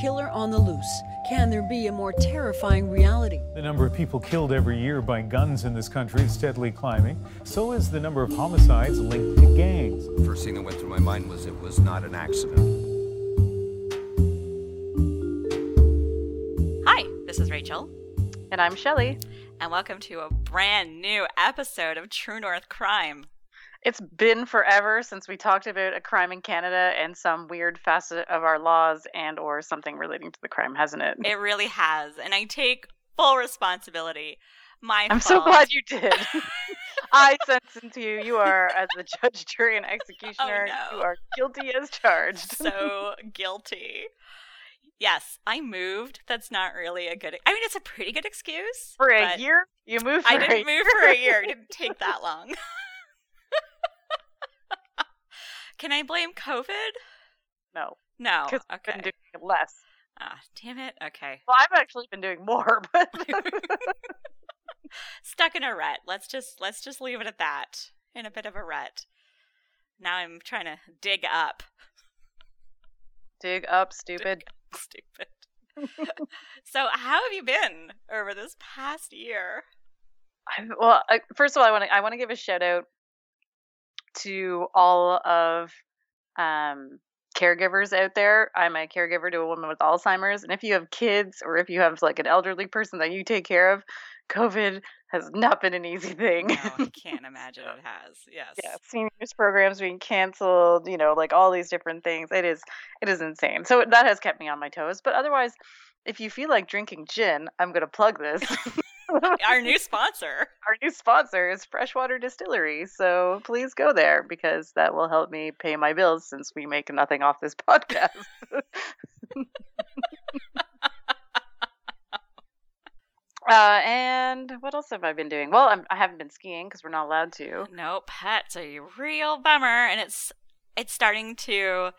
killer on the loose. Can there be a more terrifying reality? The number of people killed every year by guns in this country is steadily climbing. So is the number of homicides linked to gangs. The First thing that went through my mind was it was not an accident. Hi, this is Rachel, And I'm Shelly. and welcome to a brand new episode of True North Crime. It's been forever since we talked about a crime in Canada and some weird facet of our laws and or something relating to the crime, hasn't it? It really has, and I take full responsibility. My I'm so glad you did. I sentence you. You are, as the judge, jury, and executioner, Oh, no. you are guilty as charged. so guilty. Yes, I moved. That's not really a good. I mean, it's a pretty good excuse for a year, you moved. For I a didn't move for a year. It didn't take that long. Can I blame COVID? No, No. because I've been Okay. doing less. Ah, damn it. Okay. Well, I've actually been doing more, but stuck in a rut. Let's just let's just leave it at that. In a bit of a rut. Now I'm trying to dig up. dig up, stupid. Stupid. so how have you been over this past year? I, well, I, first of all, I want to I want to give a shout out to all of um, caregivers out there. I'm a caregiver to a woman with Alzheimer's, and if you have kids or if you have like an elderly person that you take care of, COVID has not been an easy thing. No, I can't imagine it has. Yes. yeah, seniors programs being canceled, you know, like all these different things. It is it is insane. So that has kept me on my toes. But otherwise, if you feel like drinking gin, I'm going to plug this. Our new sponsor. our new sponsor is Freshwater Distillery. So please go there because that will help me pay my bills since we make nothing off this podcast. uh, and what else have I been doing? Well, I'm, I haven't been skiing because we're not allowed to. Nope, that's a real bummer, and it's it's starting to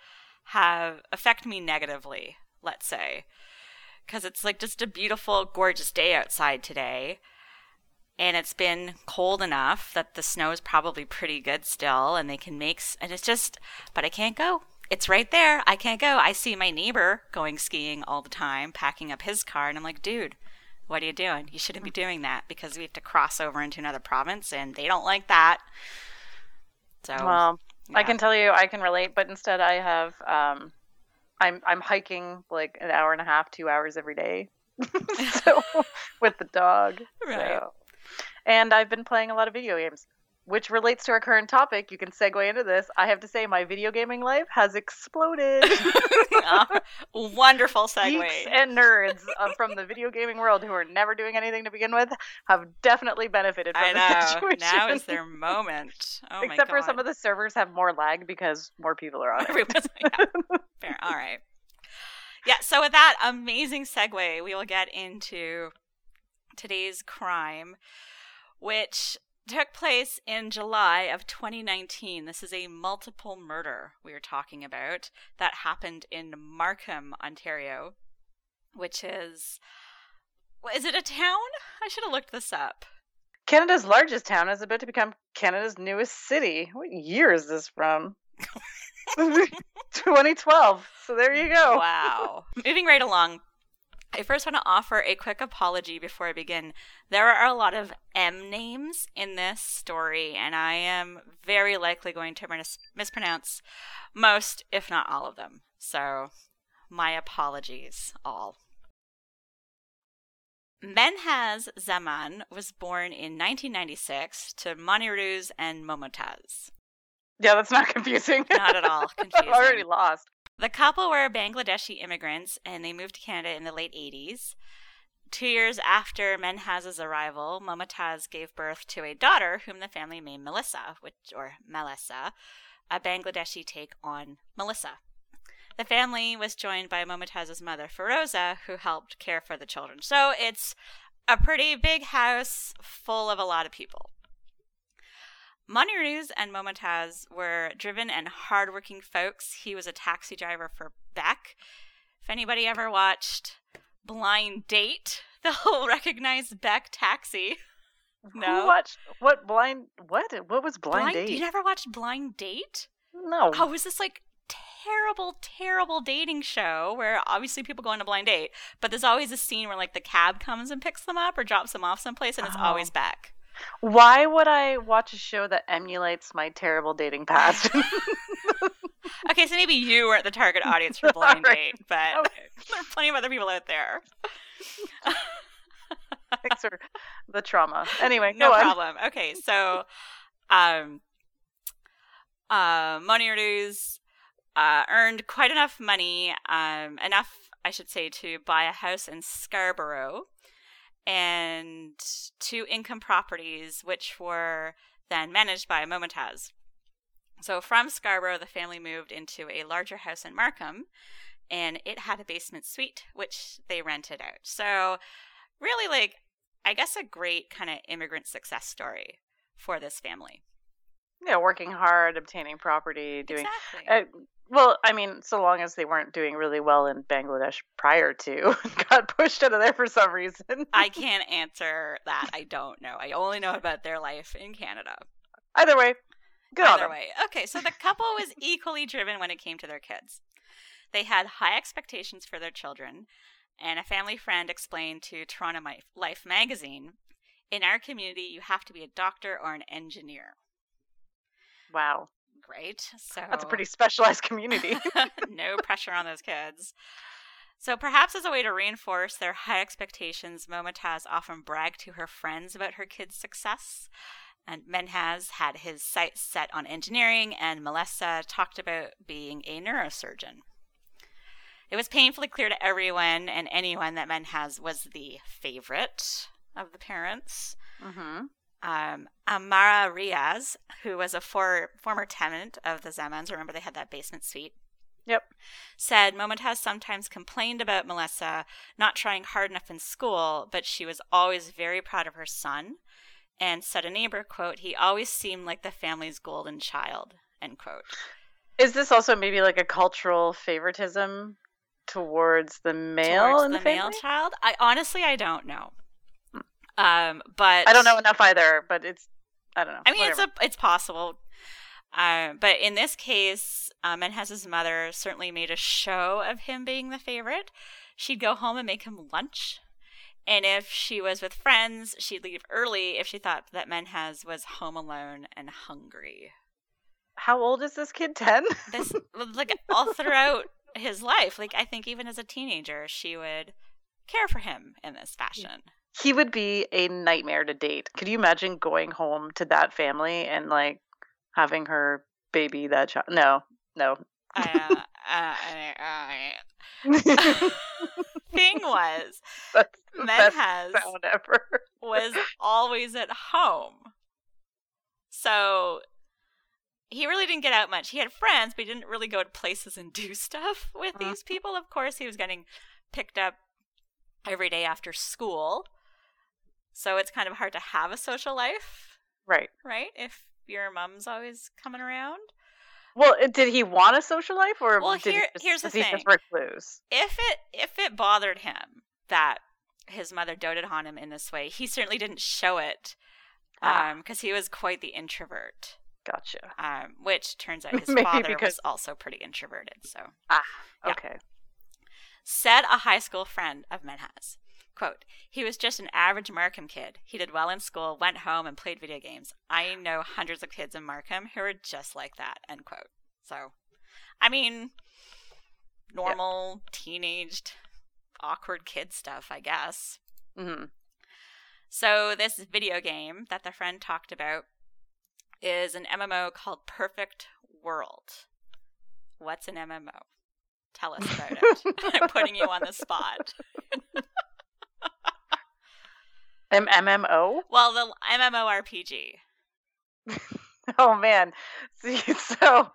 have affect me negatively. Let's say, because it's like just a beautiful, gorgeous day outside today, and it's been cold enough that the snow is probably pretty good still, and they can make and it's just, but I can't go. It's right there. I can't go. I see my neighbor going skiing all the time, packing up his car, and I'm like, dude, what are you doing? You shouldn't be doing that because we have to cross over into another province and they don't like that. So, Well, I can tell you I can relate, but instead I have um, I'm I'm hiking like an hour and a half, two hours every day, so with the dog. Right. So. And I've been playing a lot of video games, which relates to our current topic. You can segue into this. I have to say, my video gaming life has exploded. Wonderful segue. Geeks and nerds uh, from the video gaming world who are never doing anything to begin with have definitely benefited from I the know. situation. Now is their moment. Oh my Except for some of the servers have more lag because more people are on it. Yeah, fair. All right. Yeah, so with that amazing segue, we will get into today's crime, which took place in July of 2019. This is a multiple murder we are talking about that happened in Markham, Ontario, which is. Is it a town? I should have looked this up. Canada's largest town is about to become Canada's newest city. What year is this from? 2012. So there you go. Wow. Moving right along. I first want to offer a quick apology before I begin. There are a lot of M names in this story, and I am very likely going to mis- mispronounce most, if not all of them. So, my apologies, all. Menhaz Zaman was born in 1996 to Moniruz and Momotaz. Yeah, that's not confusing. Not at all I'm confusing. already lost. The couple were Bangladeshi immigrants and they moved to Canada in the late 80s. Two years after Menhaz's arrival, Momotaz gave birth to a daughter whom the family named Melissa, which or Melissa, a Bangladeshi take on Melissa. The family was joined by Momotaz's mother, Feroza, who helped care for the children. So it's a pretty big house full of a lot of people. Moniruz and Momotaz were driven and hardworking folks. He was a taxi driver for Beck. If anybody ever watched Blind Date, they'll recognize Beck Taxi. No. Who watched what blind what? What was blind, date? You never watched Blind Date? no. Oh, was this like terrible, terrible dating show where obviously people go on a blind date, but there's always a scene where like the cab comes and picks them up or drops them off someplace, and it's Oh. always Beck. Why would I watch a show that emulates my terrible dating past? Okay, so maybe you weren't the target audience for blind Alright. date, but Okay. there are plenty of other people out there. Thanks for the trauma. Anyway, no go on. problem. Okay, so um uh Moniruz uh earned quite enough money, um enough I should say to buy a house in Scarborough and two income properties which were then managed by Momotaz. So from Scarborough the family moved into a larger house in Markham and it had a basement suite which they rented out. So really like I guess a great kind of immigrant success story for this family. Yeah, working hard, obtaining property, doing. exactly. Uh, well, I mean, so long as they weren't doing really well in Bangladesh prior to, got pushed out of there for some reason. I can't answer that. I don't know. I only know about their life in Canada. Either way, good Either way. Okay, so the couple was equally driven when it came to their kids. They had high expectations for their children, and a family friend explained to Toronto Life magazine in our community, you have to be a doctor or an engineer. Wow, Great. So that's a pretty specialized community. no pressure on those kids. So perhaps as a way to reinforce their high expectations, Momotaz often bragged to her friends about her kids' success. And Menhaz had his sights set on engineering, and Melissa talked about being a neurosurgeon. It was painfully clear to everyone and anyone that Menhaz was the favorite of the parents hmm um, Amara Riaz, who was a for, former tenant of the Zamans, remember they had that basement suite, Yep. said has sometimes complained about Melissa not trying hard enough in school, but she was always very proud of her son. And said a neighbor, quote, he always seemed like the family's golden child, end quote. Is this also maybe like a cultural favoritism towards the male Towards in the, the, male child? I honestly I don't know. Um, but I don't know enough either, but it's I don't know. I mean, Whatever. it's a it's possible. Uh, but in this case, um, Menhaz's mother certainly made a show of him being the favorite. She'd go home and make him lunch. And if she was with friends, she'd leave early if she thought that Menhaz was home alone and hungry. How old is this kid? Ten. This, like, all throughout his life, like, I think even as a teenager, she would care for him in this fashion. He would be a nightmare to date. Could you imagine going home to that family and like having her baby that child? No, no. Uh, uh, uh, uh, thing was, That's Menhaz was always at home. So he really didn't get out much. He had friends, but he didn't really go to places and do stuff with Mhm. these people. Of course, he was getting picked up every day after school. So it's kind of hard to have a social life, Right. right? If your mom's always coming around. Well, did he want a social life, or Well, did here- he just, here's the thing. If it if it bothered him that his mother doted on him in this way, he certainly didn't show it Ah. um because he was quite the introvert. Gotcha. um, which turns out his father because- was also pretty introverted. So, Ah, Yeah. okay. said a high school friend of Menhaz, quote, he was just an average Markham kid. He did well in school, went home, and played video games. I know hundreds of kids in Markham who are just like that, end quote. So, I mean, normal, teenaged, awkward kid stuff, I guess. hmm So, this video game that the friend talked about is an MMO called Perfect World. What's an MMO? Tell us about it. I'm putting you on the spot. M- MMO. Well, the MMORPG. Oh man. See, so,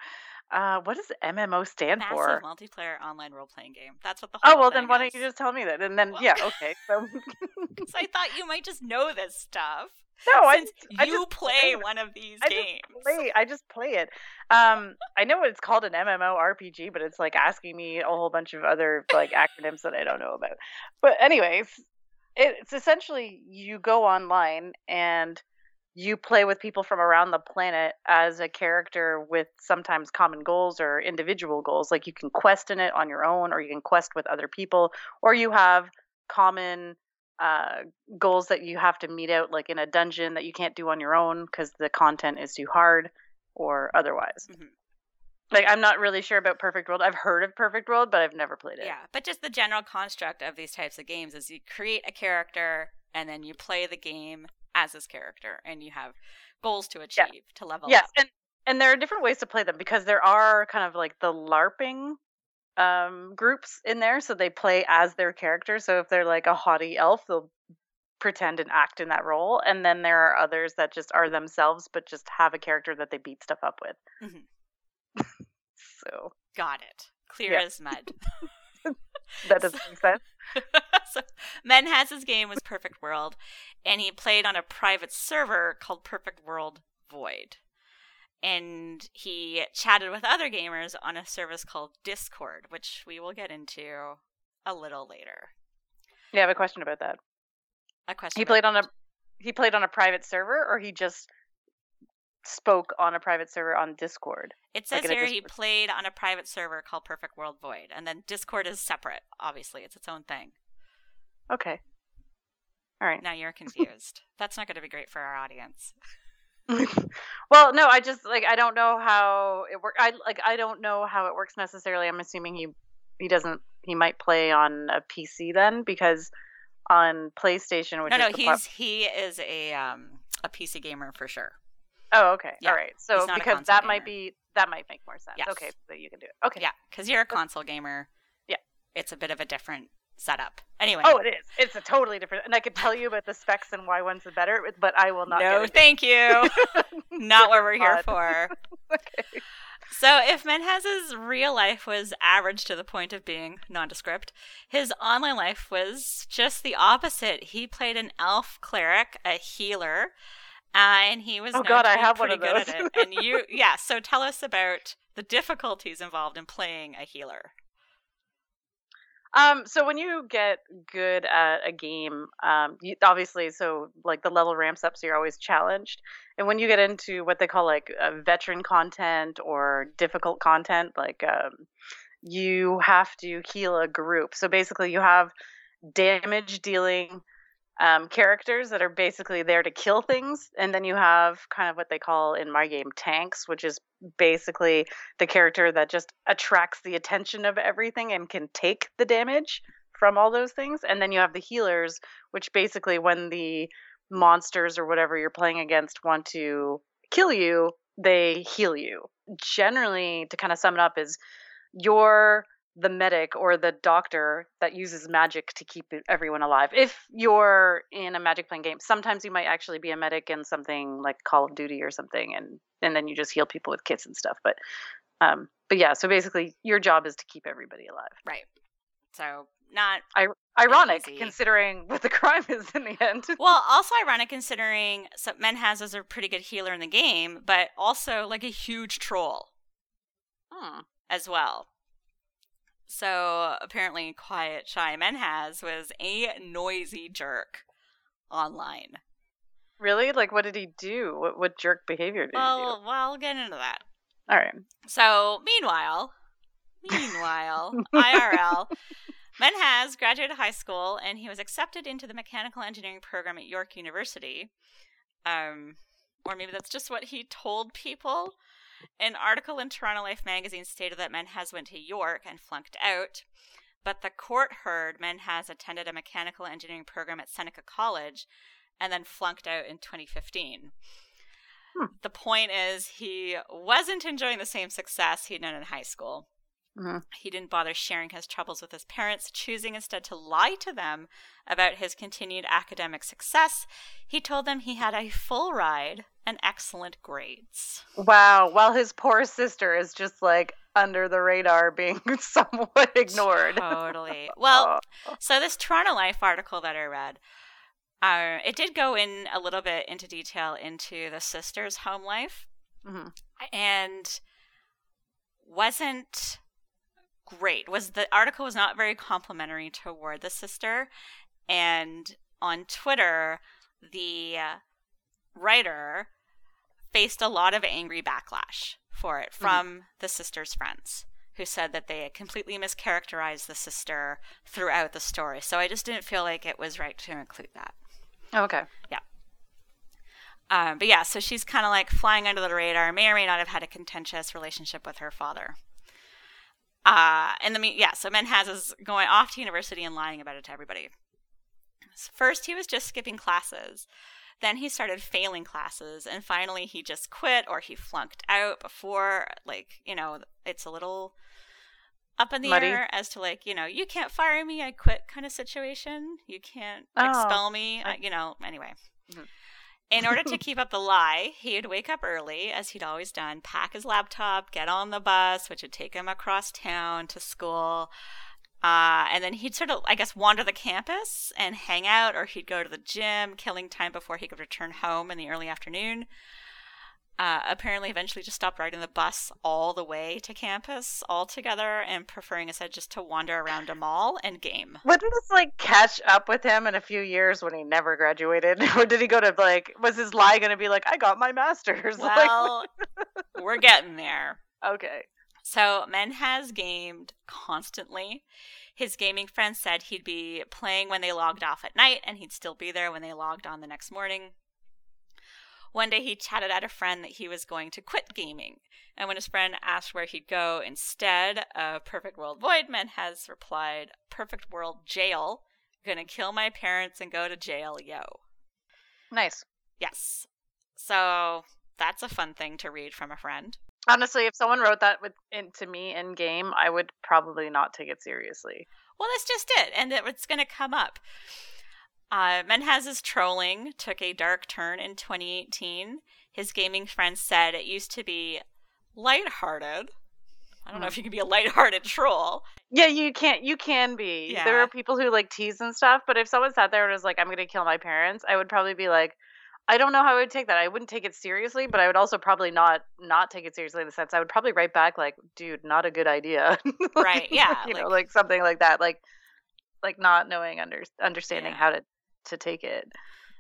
uh, what does MMO stand Massive for? multiplayer online role playing game. That's what the whole Oh well, then why don't you just tell me that? And then Well- yeah, okay. So I thought you might just know this stuff. no, I since I you just play play- one of these I games. just play. I just play it. Um, I know it's called an MMORPG, but it's like asking me a whole bunch of other like acronyms that I don't know about. But anyways, it's essentially you go online and you play with people from around the planet as a character with sometimes common goals or individual goals. Like you can quest in it on your own, or you can quest with other people, or you have common uh, goals that you have to meet out, like in a dungeon that you can't do on your own because the content is too hard, or otherwise. Mhm. Like I'm not really sure about Perfect World. I've heard of Perfect World, but I've never played it. Yeah, but just the general construct of these types of games is you create a character and then you play the game as this character and you have goals to Yeah. achieve to level Yes, up. and and there are different ways to play them because there are kind of like the LARPing um groups in there, so they play as their character. So if they're like a haughty elf, they'll pretend and act in that role, and then there are others that just are themselves, but just have a character that they beat stuff up with. Mhm. So Got it. Clear Yeah. as mud. that doesn't make sense. so Menhaz his game was Perfect World, and he played on a private server called Perfect World Void. And he chatted with other gamers on a service called Discord, which we will get into a little later. Yeah, I have a question about that. A question. He played on a he played on a private server, or he just spoke on a private server on Discord. It says like here he played on a private server called Perfect World Void, and then Discord is separate. Obviously, it's its own thing. Okay. All right. Now you're confused. That's not going to be great for our audience. well, no, I just like I don't know how it works. I like I don't know how it works necessarily. I'm assuming he he doesn't. He might play on a PC then because on PlayStation, which no, is no, he's he is a um a PC gamer for sure. Oh okay Yeah. all right. So He's not a because that might be that might make more sense. Yes. Okay, so you can do it. Okay. Yeah, because you're a console gamer. Yeah. it's a bit of a different setup. Anyway. Oh, it is. It's a totally different, and I could tell you about the specs and why one's the better, but I will not. no, thank you. not what we're here for. okay. So, if Menhaz's real life was average to the point of being nondescript, his online life was just the opposite. He played an elf cleric, a healer, uh, and he was Oh God, I have one of good at it. And you, yeah. So, tell us about the difficulties involved in playing a healer. Um, so when you get good at a game, um, you, obviously, so like the level ramps up, so you're always challenged. And when you get into what they call like uh, veteran content or difficult content, like um, you have to heal a group. So basically, you have damage dealing um, characters that are basically there to kill things, and then you have kind of what they call in my game tanks, which is basically the character that just attracts the attention of everything and can take the damage from all those things. And then you have the healers, which basically, when the monsters or whatever you're playing against want to kill you, they heal you. Generally, to kind of sum it up, is you're the medic or the doctor that uses magic to keep everyone alive. If you're in a magic playing game, sometimes you might actually be a medic in something like Call of Duty or something, and and then you just heal people with kits and stuff. But um, but yeah, so basically your job is to keep everybody alive. Right. So, not I- Ironic easy. considering what the crime is in the end. well, also ironic considering so Menhaz is a pretty good healer in the game, but also like a huge troll. Hmm. as well. So apparently, Quiet Shy Menhaz was a noisy jerk online. Really? Like, what did he do? What, what jerk behavior did he Well, well, I'll get into that. All right. So, meanwhile, meanwhile, IRL, Menhaz graduated high school and he was accepted into the mechanical engineering program at York University. Um, or maybe that's just what he told people. An article in Toronto Life magazine stated that Menhaz went to York and flunked out, but the court heard Menhaz attended a mechanical engineering program at Seneca College and then flunked out in 2015. Hmm. The point is, he wasn't enjoying the same success he'd known in high school. Mhm. He didn't bother sharing his troubles with his parents, choosing instead to lie to them about his continued academic success. He told them he had a full ride and excellent grades. Wow. While his poor sister is just like under the radar being somewhat ignored. Totally. Well, Oh. so this Toronto Life article that I read, uh, it did go in a little bit into detail into the sister's home life, Mhm. and wasn't great. Was the article was not very complimentary toward the sister, and on Twitter, the uh, writer faced a lot of angry backlash for it from the sister's friends who said that they had completely mischaracterized the sister throughout the story. So I just didn't feel like it was right to include that. Oh, okay. Yeah. Um, but yeah, so she's kind of like flying under the radar, may or may not have had a contentious relationship with her father. Uh, and the yeah, so Menhaz is going off to university and lying about it to everybody. First, he was just skipping classes. Then he started failing classes, and finally, he just quit or he flunked out before, like, you know, it's a little up in the Muddy. air as to, like, you know, you can't fire me, I quit kind of situation. You can't Oh. expel me, I- uh, you know, anyway. Mhm. In order to keep up the lie, he'd wake up early, as he'd always done, pack his laptop, get on the bus, which would take him across town to school. Uh, and then he'd sort of, I guess, wander the campus and hang out, or he'd go to the gym, killing time before he could return home in the early afternoon. Uh, apparently, eventually, just stopped riding the bus all the way to campus altogether, and preferring instead just to wander around a mall and game. Wouldn't this like catch up with him in a few years when he never graduated? or did he go to like was his lie gonna be like, I got my master's? Like, Well, we're getting there. okay. So Menhaz gamed constantly. His gaming friends said he'd be playing when they logged off at night and he'd still be there when they logged on the next morning. One day he chatted at a friend that he was going to quit gaming. And when his friend asked where he'd go instead of Perfect World Void, Menhaz replied, Perfect World Jail. Gonna kill my parents and go to jail, yo. Nice. Yes. So that's a fun thing to read from a friend. Honestly, if someone wrote that with in, to me in game, I would probably not take it seriously. Well, that's just it, and it- it's going to come up. Uh, Menhaz's trolling took a dark turn in 2018. His gaming friends said it used to be lighthearted. I don't know if you can be a lighthearted troll. Yeah, you can't. You can be. Yeah. There are people who like tease and stuff, but if someone sat there and was like, "I'm gonna kill my parents," I would probably be like, "I don't know how I would take that. I wouldn't take it seriously, but I would also probably not not take it seriously in the sense I would probably write back like, "Dude, not a good idea." Like, Right, yeah, you know, like- like something like that, like like not knowing under understanding Yeah. how to to take it.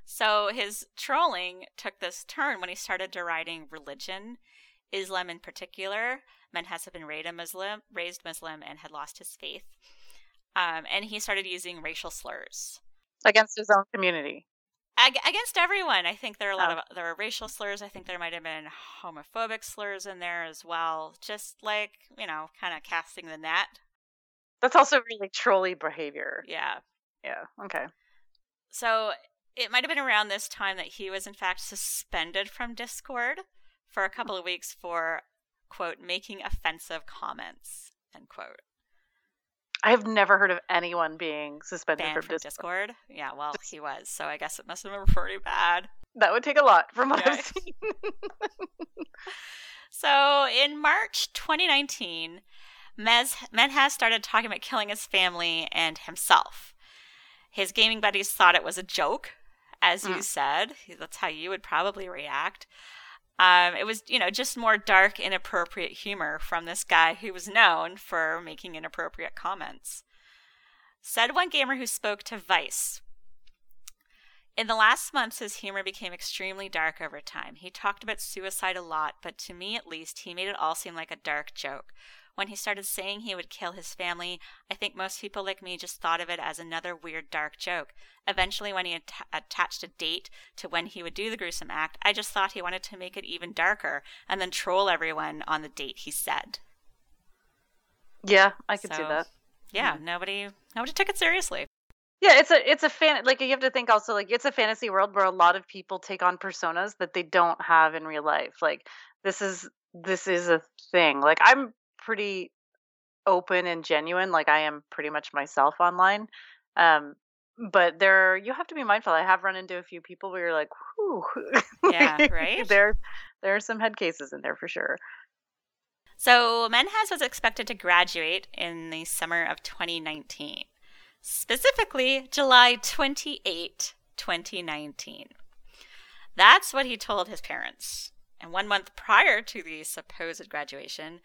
So his trolling took this turn when he started deriding religion, Islam in particular. Menhaz had been raised a Muslim, raised Muslim, and had lost his faith. Um, and he started using racial slurs. against his own community. Ag- against everyone. I think there are a lot Oh. of there are racial slurs. I think there might have been homophobic slurs in there as well. Just like you know, kind of casting the net. That's also really trolly behavior. Yeah. Yeah. Okay. So it might have been around this time that he was in fact suspended from Discord for a hmm. couple of weeks for quote making offensive comments end quote. I have never heard of anyone being suspended from from Discord. Discord. Yeah, well, he was. So I guess it must have been pretty bad. That would take a lot from what Yeah. I've seen. So in March 2019, Mez Menhaz started talking about killing his family and himself. His gaming buddies thought it was a joke, as you Mm. said. That's how you would probably react. Um, it was, you know, just more dark, inappropriate humor from this guy who was known for making inappropriate comments. Said one gamer who spoke to Vice. In the last months, his humor became extremely dark over time. He talked about suicide a lot, but to me at least, he made it all seem like a dark joke. When he started saying he would kill his family, I think most people like me just thought of it as another weird dark joke. Eventually, when he atta- attached a date to when he would do the gruesome act, I just thought he wanted to make it even darker and then troll everyone on the date he said. yeah, I could see that. Yeah, mm-hmm. nobody nobody took it seriously. Yeah, it's a it's a fan like you have to think also like it's a fantasy world where a lot of people take on personas that they don't have in real life. Like this is this is a thing. Like I'm pretty open and genuine. Like I am pretty much myself online. Um but there you have to be mindful. I have run into a few people where you're like, whew. Yeah, right? there there are some head cases in there for sure. So, Menhaz was expected to graduate in the summer of 2019, specifically July 28, 2019. That's what he told his parents. And one month prior to the supposed graduation,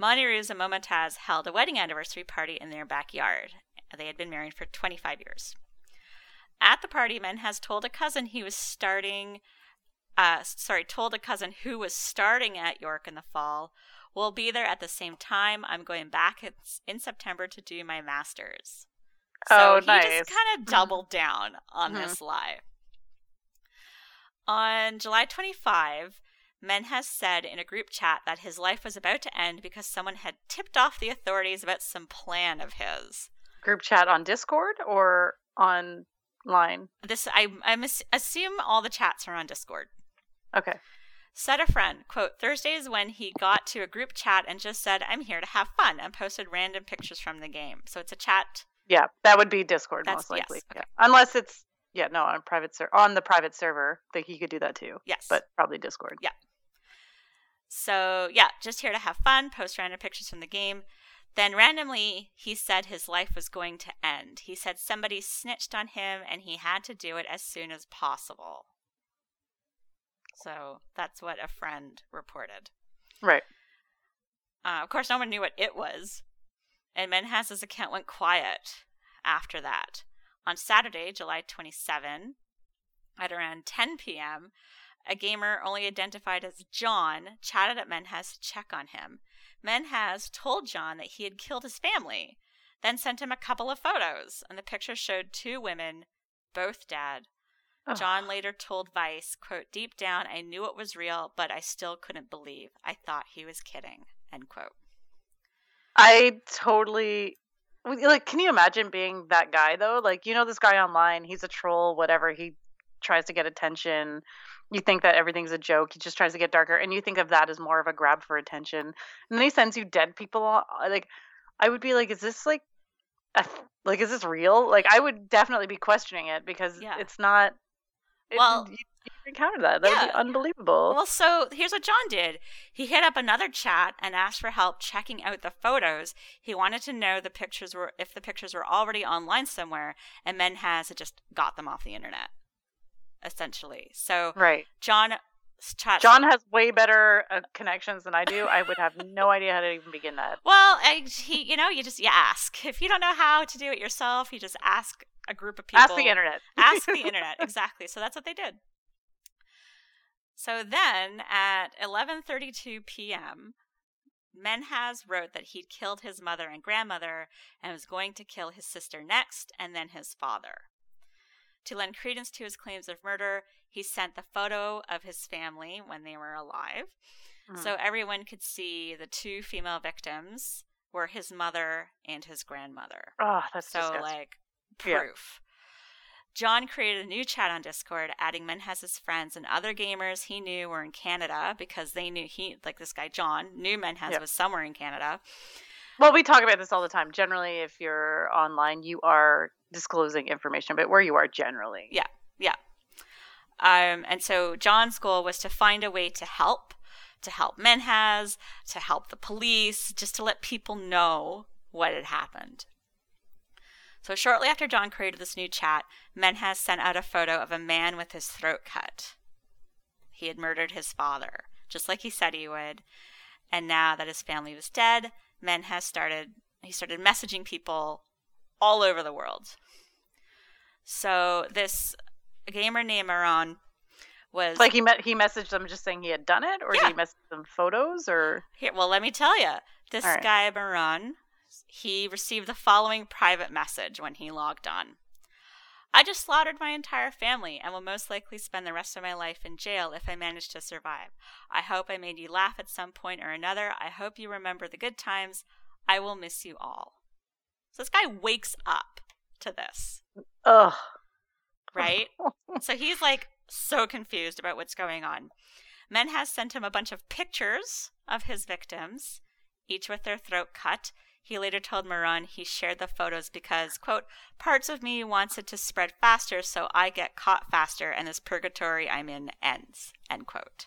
Moniruz and Momotaz held a wedding anniversary party in their backyard. They had been married for 25 years. At the party, Menhaz told a cousin he was starting uh, sorry, told a cousin who was starting at York in the fall, We'll be there at the same time. I'm going back in, September to do my master's. So Oh, he just kind of Mhm. doubled down on Mhm. this lie. On July 25, Menhaz said in a group chat that his life was about to end because someone had tipped off the authorities about some plan of his. Group chat on Discord or online? This I I mis- assume all the chats are on Discord. Okay. Said a friend, quote, Thursday is when he got to a group chat and just said, I'm here to have fun, and posted random pictures from the game. So it's a chat. Yeah, that would be Discord That's- most likely. yes, okay. Yeah. Unless it's yeah, no, on private ser- on the private server, think he could do that too. Yes. But probably Discord. Yeah. So yeah, just here to have fun, post random pictures from the game. Then randomly, he said his life was going to end. He said somebody snitched on him and he had to do it as soon as possible. So that's what a friend reported. Right. Uh, of course, no one knew what it was. And Menhaz's account went quiet after that. On Saturday, July 27, at around 10 p.m., a gamer only identified as John chatted at Menhaz to check on him. Menhaz told John that he had killed his family, then sent him a couple of photos, and the pictures showed two women, both dead. Ugh. John later told Vice, quote, deep down I knew it was real, but I still couldn't believe. I thought he was kidding, end quote. I totally like. Can you imagine being that guy though? Like you know this guy online. He's a troll. Whatever. He tries to get attention. You think that everything's a joke. He just tries to get darker, and you think of that as more of a grab for attention. And then he sends you dead people. Like I would be like, is this like, a, th- like is this real? Like I would definitely be questioning it because Yeah. it's not. It, Well, you, you encounter that. That would be unbelievable. Well, so here's what John did. He hit up another chat and asked for help checking out the photos. He wanted to know the pictures were if the pictures were already online somewhere, and Menhaz had just got them off the internet, essentially. So right. John chat. John has way better uh, connections than I do. I would have no idea how to even begin that. Well, I, he, you know, you just you ask. If you don't know how to do it yourself, you just ask a group of people. Ask the internet. ask the internet exactly so that's what they did so then at 11:32 p.m. Menhaz wrote that he'd killed his mother and grandmother and was going to kill his sister next and then his father. To lend credence to his claims of murder, he sent the photo of his family when they were alive Mm. so everyone could see the two female victims were his mother and his grandmother Oh, that's so disgusting. like Yeah. proof. John created a new chat on Discord, adding Menhaz's friends and other gamers he knew were in Canada because they knew he, like this guy John, knew Menhaz Yeah. was somewhere in Canada. well, we talk about this all the time. Generally, if you're online, you are disclosing information but where you are generally. Yeah, yeah. Um, and so John's goal was to find a way to help, to help Menhaz, to help the police, just to let people know what had happened. So shortly after John created this new chat, Menhaz sent out a photo of a man with his throat cut. He had murdered his father, just like he said he would. And now that his family was dead, Menhaz started he started messaging people all over the world. So this gamer named Maron was Like he met, he messaged them just saying he had done it, or Yeah. did he message them photos, or Here, well, let me tell you. This right. guy, Maran, he received the following private message when he logged on. I just slaughtered my entire family and will most likely spend the rest of my life in jail if I manage to survive. I hope I made you laugh at some point or another. I hope you remember the good times. I will miss you all. So this guy wakes up to this, ugh, right? so he's like so confused about what's going on. Menhaz sent him a bunch of pictures of his victims, each with their throat cut. He later told Maran he shared the photos because, quote, parts of me wants it to spread faster so I get caught faster and this purgatory I'm in ends, end quote.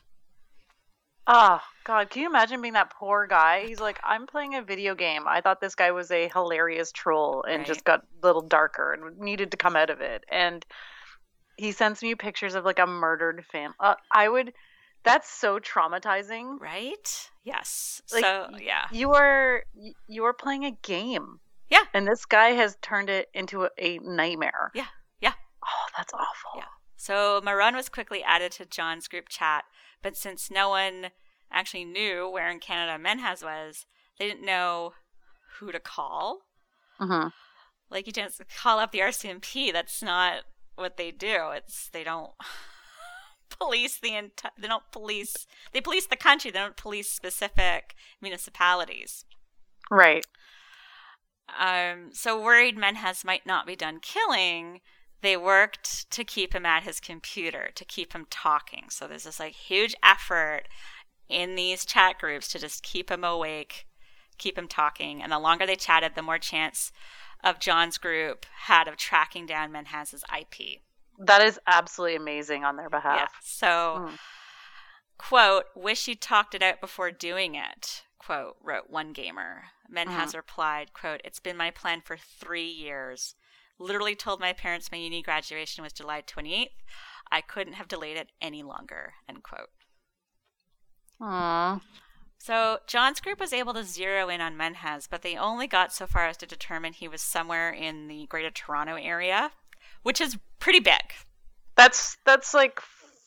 Oh God, can you imagine being that poor guy? He's like, I'm playing a video game. I thought this guy was a hilarious troll, and Right. just got a little darker and needed to come out of it. And he sends me pictures of like a murdered fam. Uh, I would. That's so traumatizing. Right? Yes. Like, so, yeah. You are you are playing a game. Yeah. And this guy has turned it into a, a nightmare. Yeah. Yeah. Oh, that's awful. Yeah. So Marun was quickly added to John's group chat, but since no one actually knew where in Canada Menhaz was, they didn't know who to call. Mm-hmm. Like you didn't call up the RCMP. That's not what they do. It's they don't police the entire. They don't police. They police the country. They don't police specific municipalities. Right. Um, so worried Menhaz might not be done killing, they worked to keep him at his computer, to keep him talking. So there's this like huge effort in these chat groups to just keep him awake, keep him talking. And the longer they chatted, the more chance of John's group had of tracking down Menhaz's IP. That is absolutely amazing on their behalf. Yeah. So, Mm. quote, wish you talked it out before doing it, quote, wrote one gamer. Menhaz replied, quote, it's been my plan for three years. Literally told my parents my uni graduation was July 28th. I couldn't have delayed it any longer, end quote. Aw. So John's group was able to zero in on Menhaz, but they only got so far as to determine he was somewhere in the Greater Toronto area, which is pretty big. That's that's like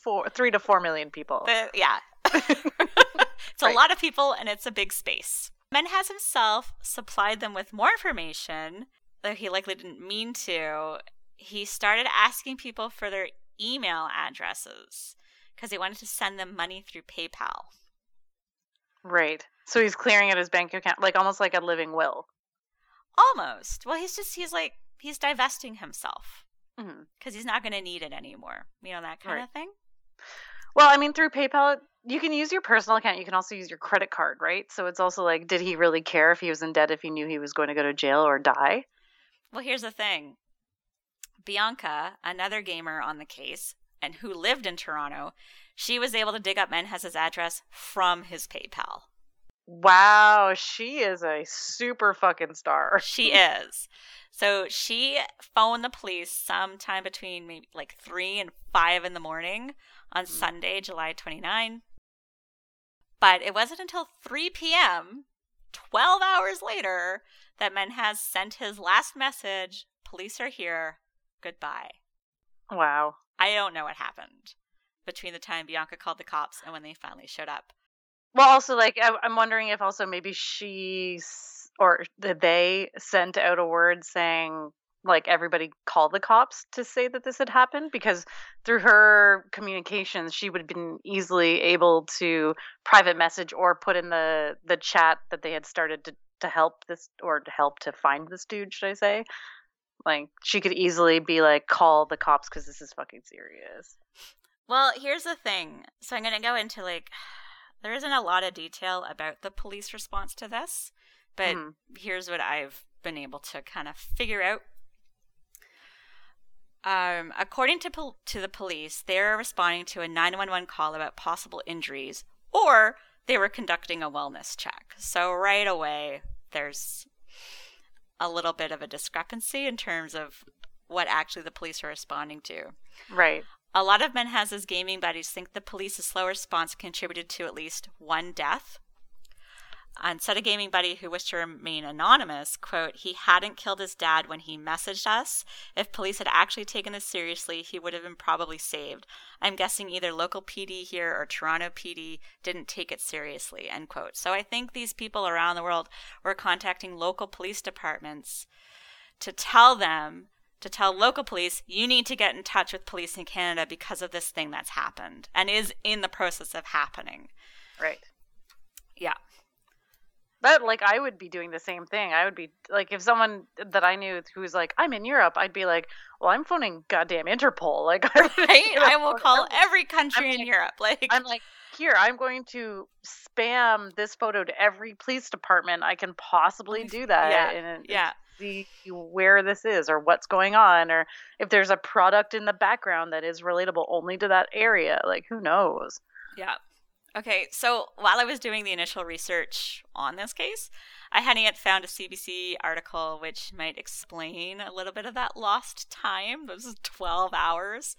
four, three to four million people. The- yeah. it's a lot of people and it's a big space. Menhaz himself supplied them with more information, though he likely didn't mean to. He started asking people for their email addresses because he wanted to send them money through PayPal. Right. So he's clearing out his bank account, like almost like a living will. Almost. Well, he's just, he's like, he's divesting himself mm-hmm. because he's not going to need it anymore. You know, that kind Right. of thing. Well, I mean, through PayPal, you can use your personal account. You can also use your credit card, right? So it's also like, did he really care if he was in debt if he knew he was going to go to jail or die? Well, here's the thing Bianca, another gamer on the case, and who lived in Toronto, she was able to dig up Menhaz's address from his PayPal. Wow, she is a super fucking star. She is. So she phoned the police sometime between maybe like 3 and 5 in the morning on mm. Sunday, July 29. But it wasn't until 3 p.m., 12 hours later, that Menhaz sent his last message Police are here. Goodbye. Wow. I don't know what happened between the time Bianca called the cops and when they finally showed up. Well, also, like, I'm wondering if also maybe she or the they sent out a word saying, like, everybody call the cops to say that this had happened because through her communications, she would have been easily able to private message or put in the the chat that they had started to to help this or to help to find this dude. Should I say? Like, she could easily be like, call the cops because this is fucking serious. Well, here's the thing. So I'm going to go into like, there isn't a lot of detail about the police response to this, but Mhm. here's what I've been able to kind of figure out. Um, according to pol- to the police, they're responding to a 911 call about possible injuries, or they were conducting a wellness check. So right away, there's a little bit of a discrepancy in terms of what actually the police are responding to. Right. A lot of Menhaz's gaming buddies think the police's slow response contributed to at least one death. And said a gaming buddy who wished to remain anonymous, quote, he hadn't killed his dad when he messaged us. If police had actually taken this seriously, he would have been probably saved. I'm guessing either local PD here or Toronto PD didn't take it seriously, end quote. So I think these people around the world were contacting local police departments to tell them to tell local police you need to get in touch with police in Canada because of this thing that's happened and is in the process of happening. Right. Yeah. That like I would be doing the same thing. I would be like if someone that I knew who's like I'm in Europe, I'd be like, well, I'm phoning goddamn Interpol. Like, I, Right? I will call every country I'm in like- Europe. Like I'm like, here, I'm going to spam this photo to every police department I can possibly do that. yeah, and, and yeah. see where this is or what's going on or if there's a product in the background that is relatable only to that area. Like, who knows? Yeah. Okay, so while I was doing the initial research on this case, I hadn't yet found a CBC article which might explain a little bit of that lost time, those 12 hours.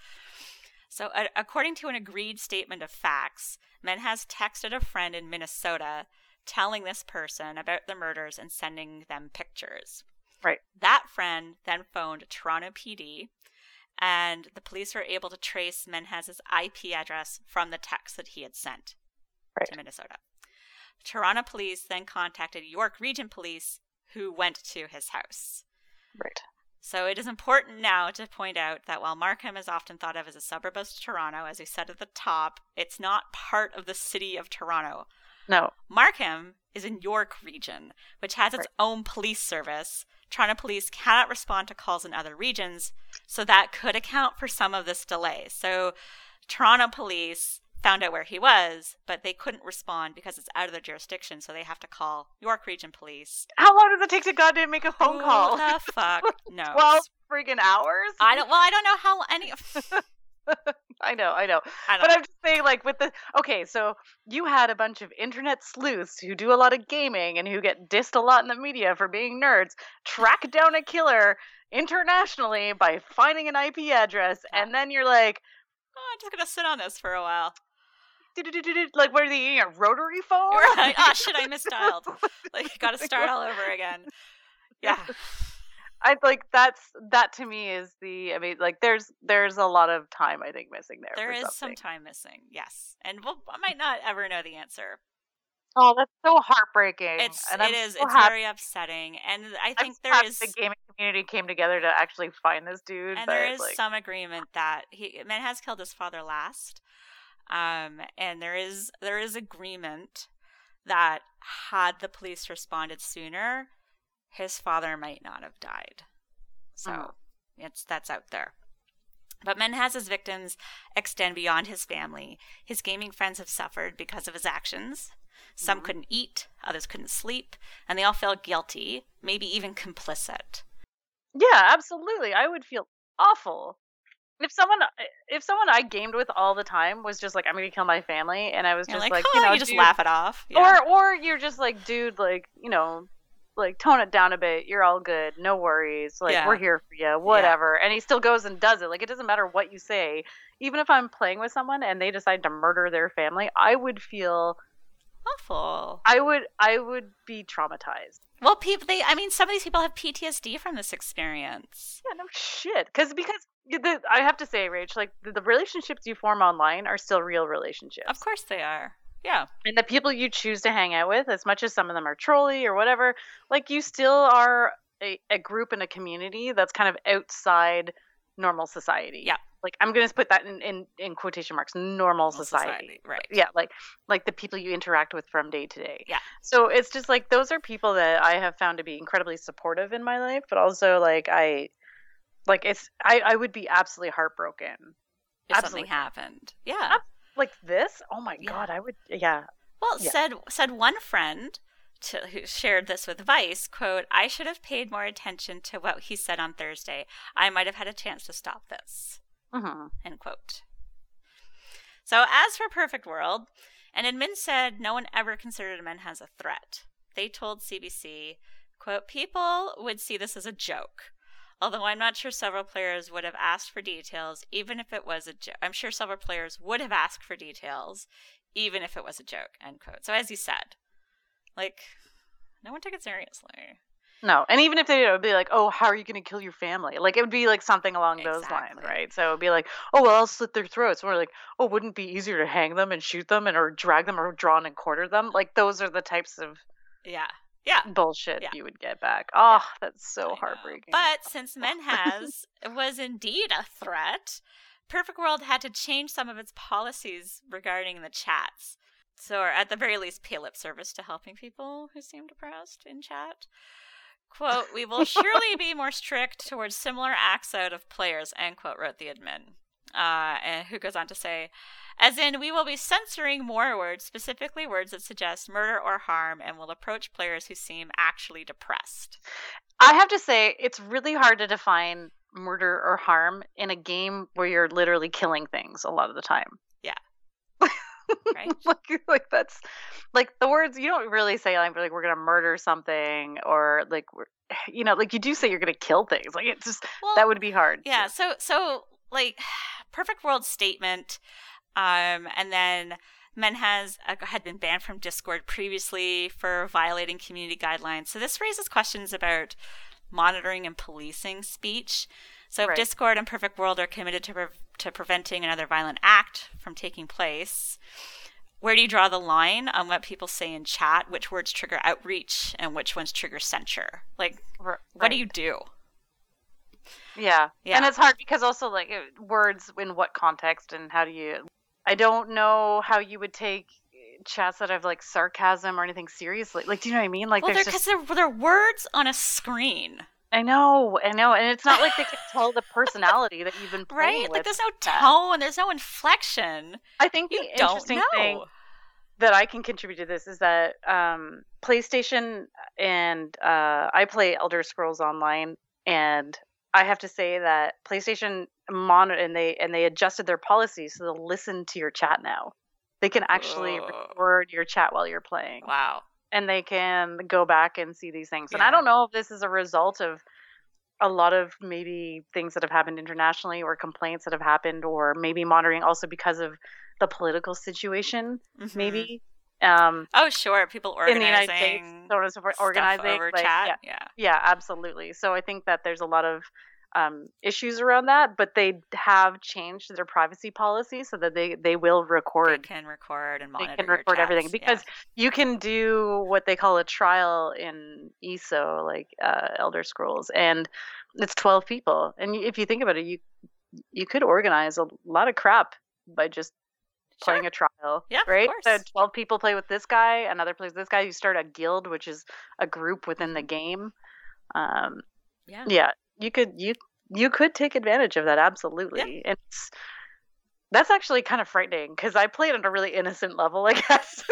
So, a- according to an agreed statement of facts, Menhaz texted a friend in Minnesota telling this person about the murders and sending them pictures. Right. That friend then phoned Toronto PD and the police were able to trace Menhaz's IP address from the text that he had sent Right. to Minnesota. Toronto police then contacted York Region Police, who went to his house. Right. So it is important now to point out that while Markham is often thought of as a suburb of Toronto, as we said at the top, it's not part of the city of Toronto. No. Markham is in York Region, which has its Right. own police service. Toronto police cannot respond to calls in other regions, so that could account for some of this delay. So Toronto police found out where he was, but they couldn't respond because it's out of their jurisdiction, so they have to call York Region Police. How long does it take to goddamn make a phone Who call? the fuck no. Twelve friggin' hours. I don't. Well, I don't know how any. I know, I know. I But know. I'm just saying, like, with the okay, so you had a bunch of internet sleuths who do a lot of gaming and who get dissed a lot in the media for being nerds, track down a killer internationally by finding an IP address, Yeah. and then you're like, Oh, I'm just gonna sit on this for a while. Like, what are they eating? A rotary phone? Right. Oh shit, I misdialed. Like, got to start all over again. Yeah. I like that's that to me is the. I mean, like, there's there's a lot of time I think missing there. There is is some time missing. Yes, and we'll, I might not ever know the answer. Oh, that's so heartbreaking. It's and it so it's happy- very upsetting, and I think there is the gaming community came together to actually find this dude. and there is like, some agreement that he man has killed his father last, um, and there is there is agreement that had the police responded sooner, his father might not have died. So Mhm. it's that's out there. But Menhaz's victims extend beyond his family. His gaming friends have suffered because of his actions. Some Mm-hmm. couldn't eat, others couldn't sleep, and they all felt guilty, maybe even complicit. Yeah, absolutely. I would feel awful if someone uh, if someone I gamed with all the time was just like, I'm gonna kill my family, and I was You're just like, like, you know, you just dude- laugh it off. Yeah. or or you're just like, dude, like, you know, like tone it down a bit. You're all good, no worries. Like Yeah. we're here for you, whatever. And he still goes and does it. Like it doesn't matter what you say. Even if I'm playing with someone and they decide to murder their family, I would feel, awful. I would, I would be traumatized. Well, people, they, I mean, some of these people have PTSD from this experience. Yeah, no shit. Because because the, I have to say, Rach, like the, the relationships you form online are still real relationships. Of course they are. Yeah. And the people you choose to hang out with, as much as some of them are trolly or whatever, like you still are a, a group and a community that's kind of outside normal society. Yeah. Like I'm gonna put that in, in, in quotation marks, normal society. Right. Yeah, like like the people you interact with from day to day. Yeah. So it's just like those are people that I have found to be incredibly supportive in my life, but also like I like it's I, I would be absolutely heartbroken. If Absolutely. something happened. Yeah. Like this? Oh my Yeah. god, I would yeah. Well, Yeah. said said one friend to, who shared this with Vice, quote, I should have paid more attention to what he said on Thursday. I might have had a chance to stop this. Hmm End quote. So as for Perfect World, an admin said no one ever considered Menhaz a threat. They told CBC, quote, people would see this as a joke. Although I'm not sure several players would have asked for details, even if it was a joke. I'm sure several players would have asked for details, even if it was a joke, end quote. So as you said, like, no one took it seriously. No, and even if they did, it would be like, "Oh, how are you going to kill your family?" Like it would be like something along those lines, right? So it would be like, "Oh, well, I'll slit their throats." Or like, "Oh, wouldn't it be easier to hang them and shoot them, and or drag them or draw and quarter them?" Like those are the types of Yeah. Yeah. bullshit Yeah. you would get back. Oh, that's I so know. heartbreaking. But since Menhaz was indeed a threat, Perfect World had to change some of its policies regarding the chats. So, or at the very least, pay lip service to helping people who seem depressed in chat. Quote, we will surely be more strict towards similar acts out of players, end quote, wrote the admin. Uh, and who goes on to say, as in, we will be censoring more words, specifically words that suggest murder or harm, and will approach players who seem actually depressed. I have to say, it's really hard to define murder or harm in a game where you're literally killing things a lot of the time. Yeah. right? like, like that's like words you don't really say like, like we're gonna murder something or like we're you know like you do say you're gonna kill things like it's just Well, that would be hard Yeah, so so like Perfect World statement um and then Menhaz uh, had been banned from Discord previously for violating community guidelines. So this raises questions about monitoring and policing speech. So if Right. Discord and Perfect World are committed to pre- to preventing another violent act from taking place, where do you draw the line on what people say in chat? Which words trigger outreach and which ones trigger censure? Like, what do you do? Yeah. Yeah. And it's hard because also like words in what context and how do you I don't know how you would take chats that have like sarcasm or anything seriously. Like do you know what I mean? Like well, because just they're, they're words on a screen, I know, I know, and it's not like they can tell the personality that you've been playing right? with. Like there's no tone, there's no inflection. I think the You don't interesting know. thing that I can contribute to this is that um, PlayStation and uh, I play Elder Scrolls Online, and I have to say that PlayStation monitor and they and they adjusted their policies so they'll listen to your chat now. They can actually Ugh. record your chat while you're playing, Wow. and they can go back and see these things. And I don't know if this is a result of a lot of maybe things that have happened internationally or complaints that have happened or maybe monitoring also because of the political situation Mhm. maybe um Oh, sure. People organizing. in the united states so on and so forth organizing over like, chat. yeah, yeah. yeah absolutely so i think that there's a lot of um, issues around that but they have changed their privacy policy so that they they will record. They can record and they monitor. can your record everything because you can do what they call a trial in ESO, like uh, Elder Scrolls, and it's twelve people. And if you think about it, you you could organize a lot of crap by just Sure. playing a trial, Yeah, right? So twelve people play with this guy, another plays this guy. You start a guild, which is a group within the game. Um, Yeah. yeah, you could you you could take advantage of that absolutely, and it's that's actually kind of frightening because I played on a really innocent level, I guess.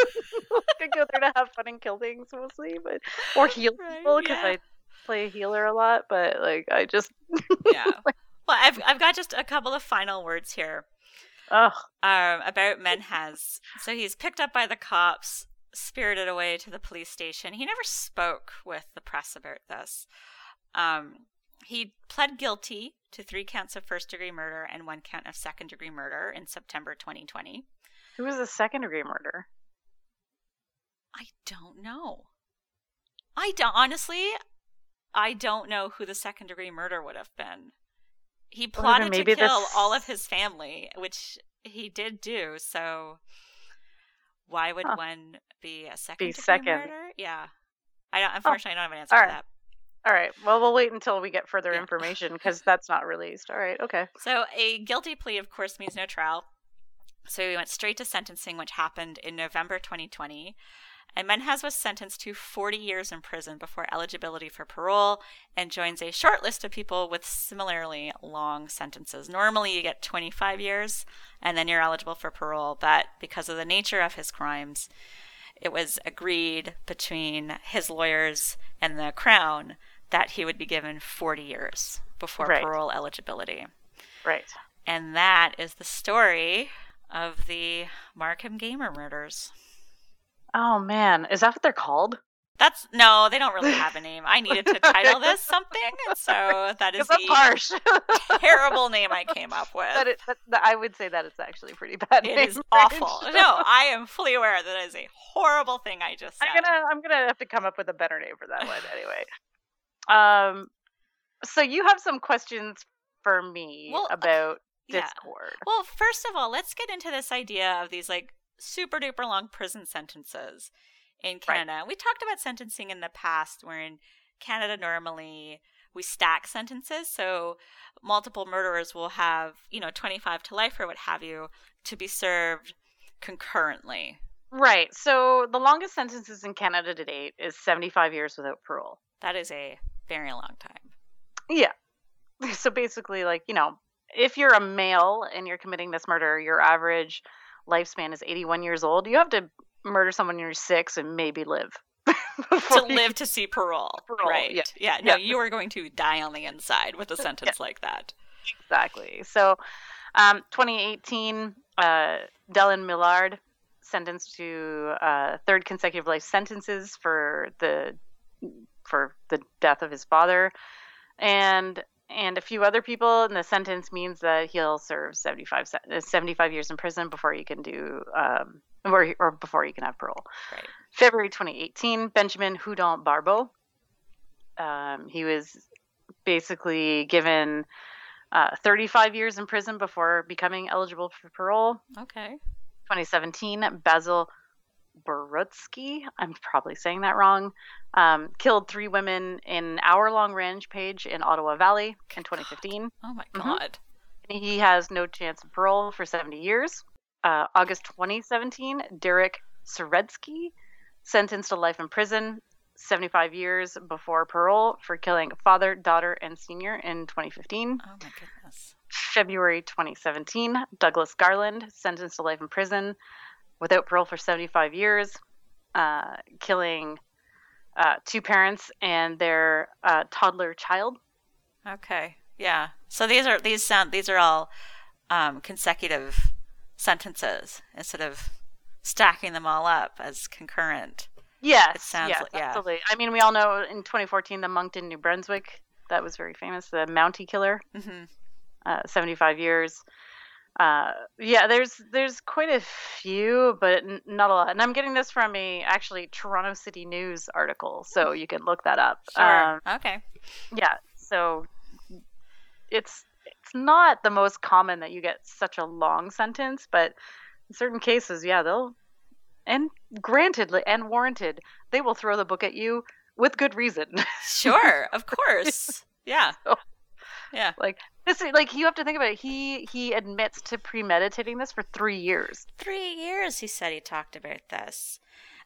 I go there to have fun and kill things mostly, but or heal Right, people because yeah. I play a healer a lot. But like, I just yeah. Well, I've I've got just a couple of final words here. Oh um, about Menhaz. So he's picked up by the cops, spirited away to the police station. He never spoke with the press about this. Um, he pled guilty to three counts of first degree murder and one count of second degree murder in September 2020. who was a second degree murder? I don't know. I don't honestly. I don't know who the second degree murder would have been. He plotted to maybe the kill all of his family, which he did do. So why would Huh. one be a second degree second. murder? Yeah. I don't, oh, unfortunately I don't have an answer All for right. that. All right, well we'll wait until we get further Yeah. information because that's not released. All right, okay. So a guilty plea, of course, means no trial. So we went straight to sentencing, which happened in November 2020. And Menhaz was sentenced to 40 years in prison before eligibility for parole and joins a short list of people with similarly long sentences. Normally, you get 25 years and then you're eligible for parole, but because of the nature of his crimes, it was agreed between his lawyers and the Crown that he would be given 40 years before Right. parole eligibility. Right. And that is the story of the Markham Gamer murders. Oh man, is that what they're called? That's no, they don't really have a name. I needed to title this something, and so that is the harsh. terrible name I came up with. that it, that, that- I would say that it's actually pretty bad. it name is awful. No, I am fully aware that it is a horrible thing I just said. I'm gonna I'm gonna have to come up with a better name for that one anyway. Um, so you have some questions for me Well, about yeah. Discord. Well, first of all, let's get into this idea of these like super duper long prison sentences in Canada. We talked about sentencing in the past, where in Canada normally we stack sentences, so multiple murderers will have you know twenty five to life or what have you to be served concurrently. Right. So the longest sentences in Canada to date is 75 years without parole. That is a very long time. Yeah. So basically, like you know, if you're a male and you're committing this murder, your average lifespan is 81 years old. You have to murder someone when you're six and maybe live. to live to see parole, Parole, right? yeah. yeah. No, Yeah. you are going to die on the inside with a sentence like that. Exactly. So, um, 2018, uh, Dellen Millard sentenced to uh, third consecutive life sentences for the for the death of his father, and and a few other people. And the sentence means that he'll serve 75, uh, 75 years in prison before he can do um, or, or before he can have parole. Right. February 2018, Benjamin Hudon Barbeau. Um, he was basically given uh, 35 years in prison before becoming eligible for parole. Okay. 2017, Basil Borutski, I'm probably saying that wrong, um, killed three women in an hour long rampage in Ottawa Valley in 2015. Oh my Mhm. god. He has no chance of parole for 70 years. Uh, August 2017, Derek Saretzky, sentenced to life in prison, 75 years before parole for killing father, daughter, and senior in 2015. Oh my goodness. February 2017, Douglas Garland, sentenced to life in prison without parole for 75 years, uh, killing uh, two parents and their uh, toddler child. Okay. Yeah. So these are these sound these are all um, consecutive sentences instead of stacking them all up as concurrent. Yes, It sounds yes, like- yeah. absolutely. I mean, we all know in 2014 the Moncton, New Brunswick, that was very famous, the Mountie killer, hmm uh, 75 years. Uh, yeah, there's there's quite a few, but n- not a lot. And I'm getting this from a actually Toronto City News article, so you can look that up. Sure. Um, okay. yeah, so it's it's not the most common that you get such a long sentence, but in certain cases, yeah, they'll and granted and warranted, they will throw the book at you with good reason. Sure. of course. Yeah. So- Yeah. like this, is- like you have to think about it. He he admits to premeditating this for three years. Three years, he said he talked about this.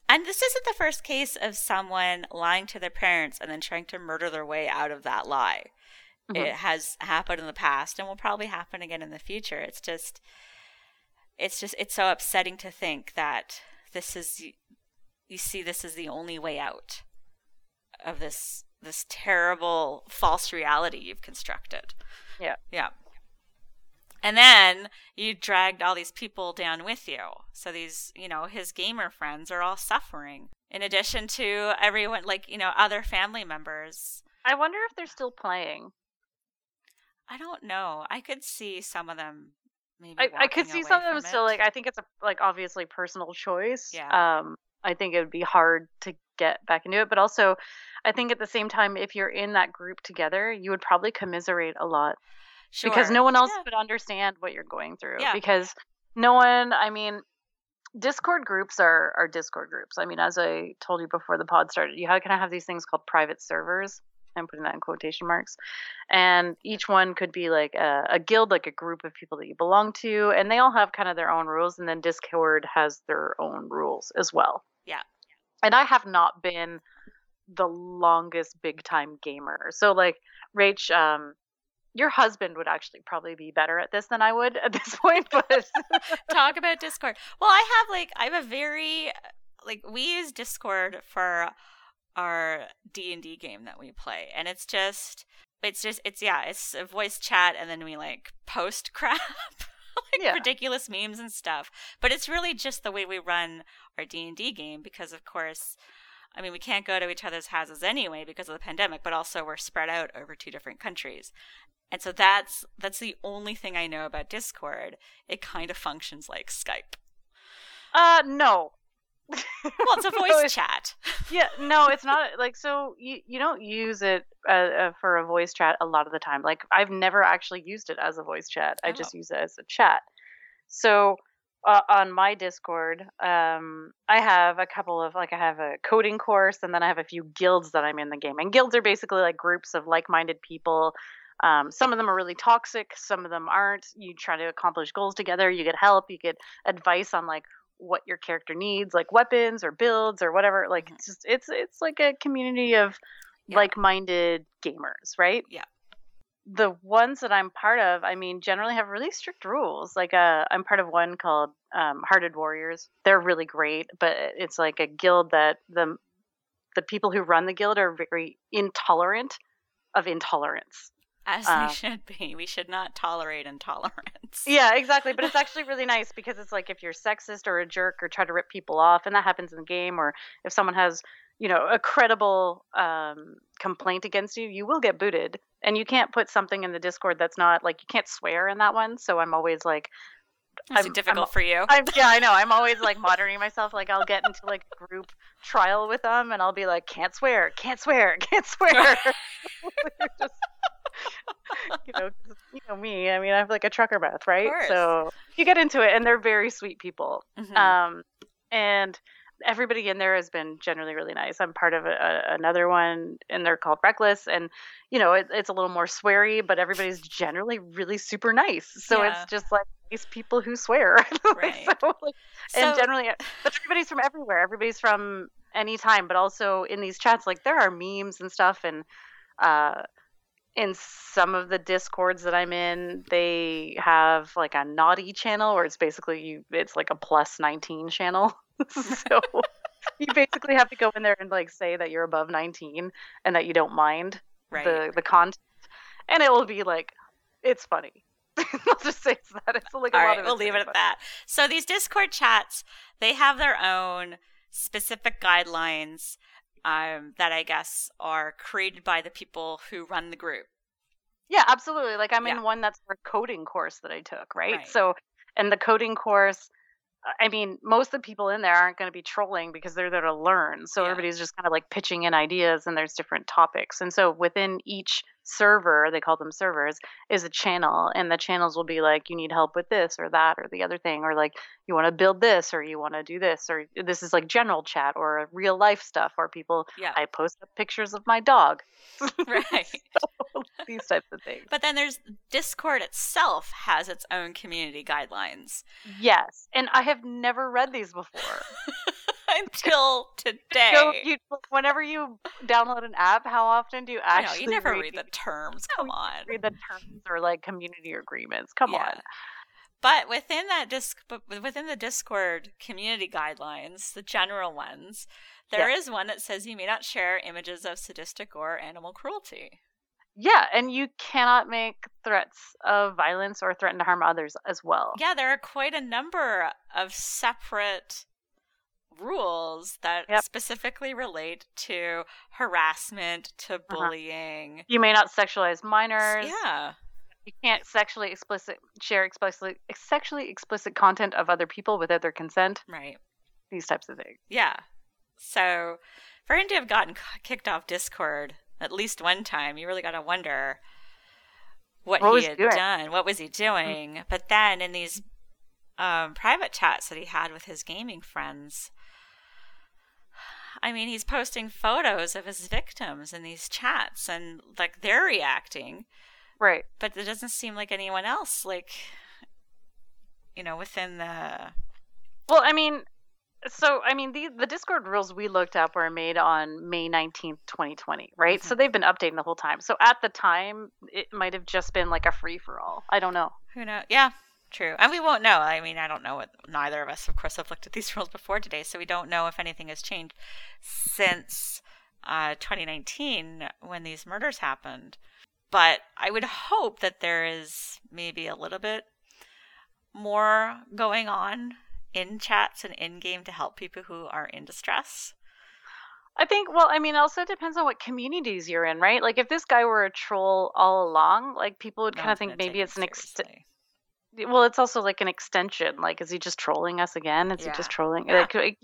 And this isn't the first case of someone lying to their parents and then trying to murder their way out of that lie. Mhm. It has happened in the past and will probably happen again in the future. It's just, it's just, it's so upsetting to think that this is, you see, this is the only way out of this this terrible false reality you've constructed. Yeah. Yeah. And then you dragged all these people down with you. So these, you know, his gamer friends are all suffering. In addition to everyone, like, you know, other family members. I wonder if they're still playing. I don't know. I could see some of them maybe. I, I could see some of them still like I think it's a like obviously personal choice. Yeah. Um I think it would be hard to get back into it, but also I think at the same time if you're in that group together, you would probably commiserate a lot because no one else Yeah. would understand what you're going through Yeah. because no one I mean Discord groups are are Discord groups. I mean, as I told you before the pod started, you kind of have these things called private servers. I'm putting that in quotation marks. And each one could be like a, a guild, like a group of people that you belong to, and they all have kind of their own rules. And then Discord has their own rules as well. And I have not been the longest big time gamer. So like Rach, um, your husband would actually probably be better at this than I would at this point, but talk about Discord. Well, I have like I have a very like we use Discord for our D and D game that we play, and it's just it's just it's yeah it's a voice chat, and then we like post crap. Like Yeah. ridiculous memes and stuff but it's really just the way we run our d&d game because of course i mean we can't go to each other's houses anyway because of the pandemic but also we're spread out over two different countries and so that's that's the only thing I know about Discord. It kind of functions like Skype. uh no. Well, it's a voice it's- chat. yeah no it's not like so you you don't use it uh, uh, for a voice chat a lot of the time. Like i've never actually used it as a voice chat. I just Oh. use it as a chat. So uh, on my discord um i have a couple of like i have a coding course and then i have a few guilds that i'm in the game. And guilds are basically like groups of like-minded people. Um, some of them are really toxic some of them aren't. You try to accomplish goals together you get help you get advice on like what your character needs like weapons or builds or whatever like it's just it's it's like a community of Yeah. like-minded gamers right Yeah. the ones that i'm part of i mean generally have really strict rules like uh i'm part of one called um, hearted warriors they're really great but it's like a guild that the the people who run the guild are very intolerant of intolerance As Uh, they should be. We should not tolerate intolerance. Yeah, exactly. But it's actually really nice because it's like if you're sexist or a jerk or try to rip people off, and that happens in the game, or if someone has, you know, a credible um, complaint against you, you will get booted. And you can't put something in the Discord that's not like you can't swear in that one. So I'm always like, Is I'm- it difficult I'm- for you? I'm, yeah, I know. I'm always like monitoring myself. Like I'll get into like a group trial with them, and I'll be like, can't swear, can't swear, can't swear. Just, know, you know, me. I mean, I have like a trucker mouth, right? So you get into it, and they're very sweet people. Mhm. Um, and everybody in there has been generally really nice. I'm part of a, a, another one, and they're called Reckless, and you know it, it's a little more sweary, but everybody's generally really super nice. So Yeah. it's just like nice people who swear. Right. so, like, and So- generally, but everybody's from everywhere. Everybody's from any time, but also in these chats, like there are memes and stuff, and uh, in some of the discords that I'm in, they have like a naughty channel where it's basically you. It's like a plus 19 channel. so you basically have to go in there and like say that you're above 19 and that you don't mind right. the the content, and it will be like it's funny. I'll just say it's that. It's like a All lot right, of we'll leave it very at that. So these Discord chats, they have their own specific guidelines um, that I guess are created by the people who run the group. Yeah, absolutely. Like I'm Yeah. in one that's for a coding course that I took, right? Right. So, and the coding course, I mean, most of the people in there aren't going to be trolling because they're there to learn. So Yeah. everybody's just kind of like pitching in ideas, and there's different topics. And so within each server, they call them servers, is a channel, and the channels will be like, you need help with this or that or the other thing, or like you want to build this or you want to do this, or this is like general chat or real life stuff, or people. Yeah, I post pictures of my dog. right. These types of things. But then there's Discord itself has its own community guidelines Yes, and I have never read these before. until today. So you, whenever you download an app, how often do you actually you never read, read the terms. Come on. read the terms or like community agreements? Come Yeah. on. But within that disc, but within the Discord community guidelines, the general ones, there is one that says you may not share images of sadistic or animal cruelty. Yeah, and you cannot make threats of violence or threaten to harm others as well. Yeah, there are quite a number of separate rules that Yep. specifically relate to harassment, to Uh-huh. bullying. You may not sexualize minors. Yeah. You can't sexually explicit share explicitly sexually explicit content of other people without their consent. Right. These types of things. Yeah. So for him to have gotten kicked off Discord at least one time, you really got to wonder what, What he had done. What was he doing? But then in these um, private chats that he had with his gaming friends, I mean, he's posting photos of his victims in these chats and like they're reacting, Right. but it doesn't seem like anyone else, like, you know, within the. Well, I mean, so I mean, the the Discord rules we looked up were made on May nineteenth, twenty twenty, right? Mm-hmm. So they've been updating the whole time. So at the time, it might have just been like a free for all. I don't know. Who knows? Yeah, true. And we won't know. I mean, I don't know what neither of us, of course, have looked at these rules before today, so we don't know if anything has changed since uh, 2019 when these murders happened. But I would hope that there is maybe a little bit more going on in chats and in game to help people who are in distress. I think. Well, I mean, also it depends on what communities you're in, right? Like if this guy were a troll all along, like people would No kind of think maybe it's it an. Well it's also like an extension like is he just trolling us again? Is he just trolling Yeah. like,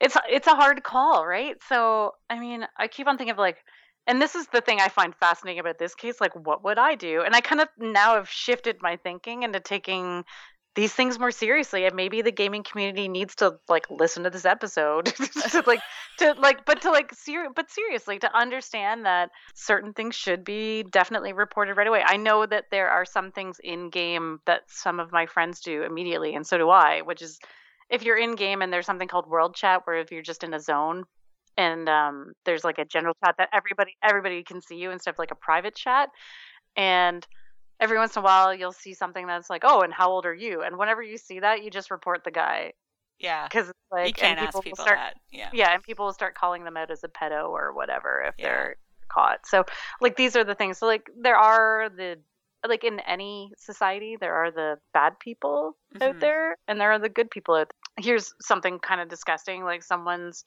it's it's a hard call right? So i mean i keep on thinking of like and this is the thing i find fascinating about this case like what would i do? And i kind of now have shifted my thinking into taking these things more seriously and maybe the gaming community needs to like listen to this episode. To like to like but to like ser- but seriously to understand that certain things should be definitely reported right away. I know that there are some things in game that some of my friends do immediately and so do i which is if you're in game and there's something called world chat where if you're just in a zone and um, there's like a general chat that everybody everybody can see you instead of like a private chat and every once in a while you'll see something that's like oh and how old are you and whenever you see that you just report the guy Yeah. because like you can't and ask will people start that. Yeah. yeah and people will start calling them out as a pedo or whatever if Yeah. they're caught so like these are the things so like there are the like in any society there are the bad people Mhm. out there and there are the good people out there. here's something kind of disgusting like someone's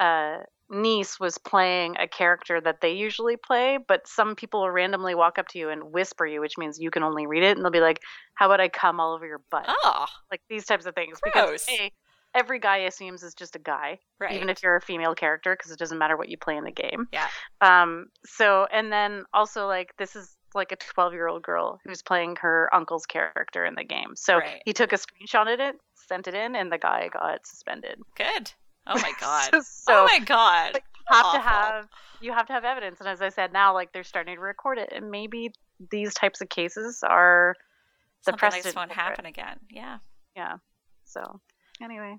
uh niece was playing a character that they usually play but some people will randomly walk up to you and whisper you which means you can only read it and they'll be like how about i come all over your butt Oh, like these types of things Gross. because a, every guy assumes is just a guy right. even if you're a female character because it doesn't matter what you play in the game Yeah. um so and then also like this is like a 12 year old girl who's playing her uncle's character in the game. So Right. he took a screenshot of it, sent it in, and the guy got suspended. Good. Oh my god. Oh so oh my god. like, you have to have you have to have evidence. And as I said, now like they're starting to record it, and maybe these types of cases are the Something like this won't it. happen again. Yeah. yeah. So anyway,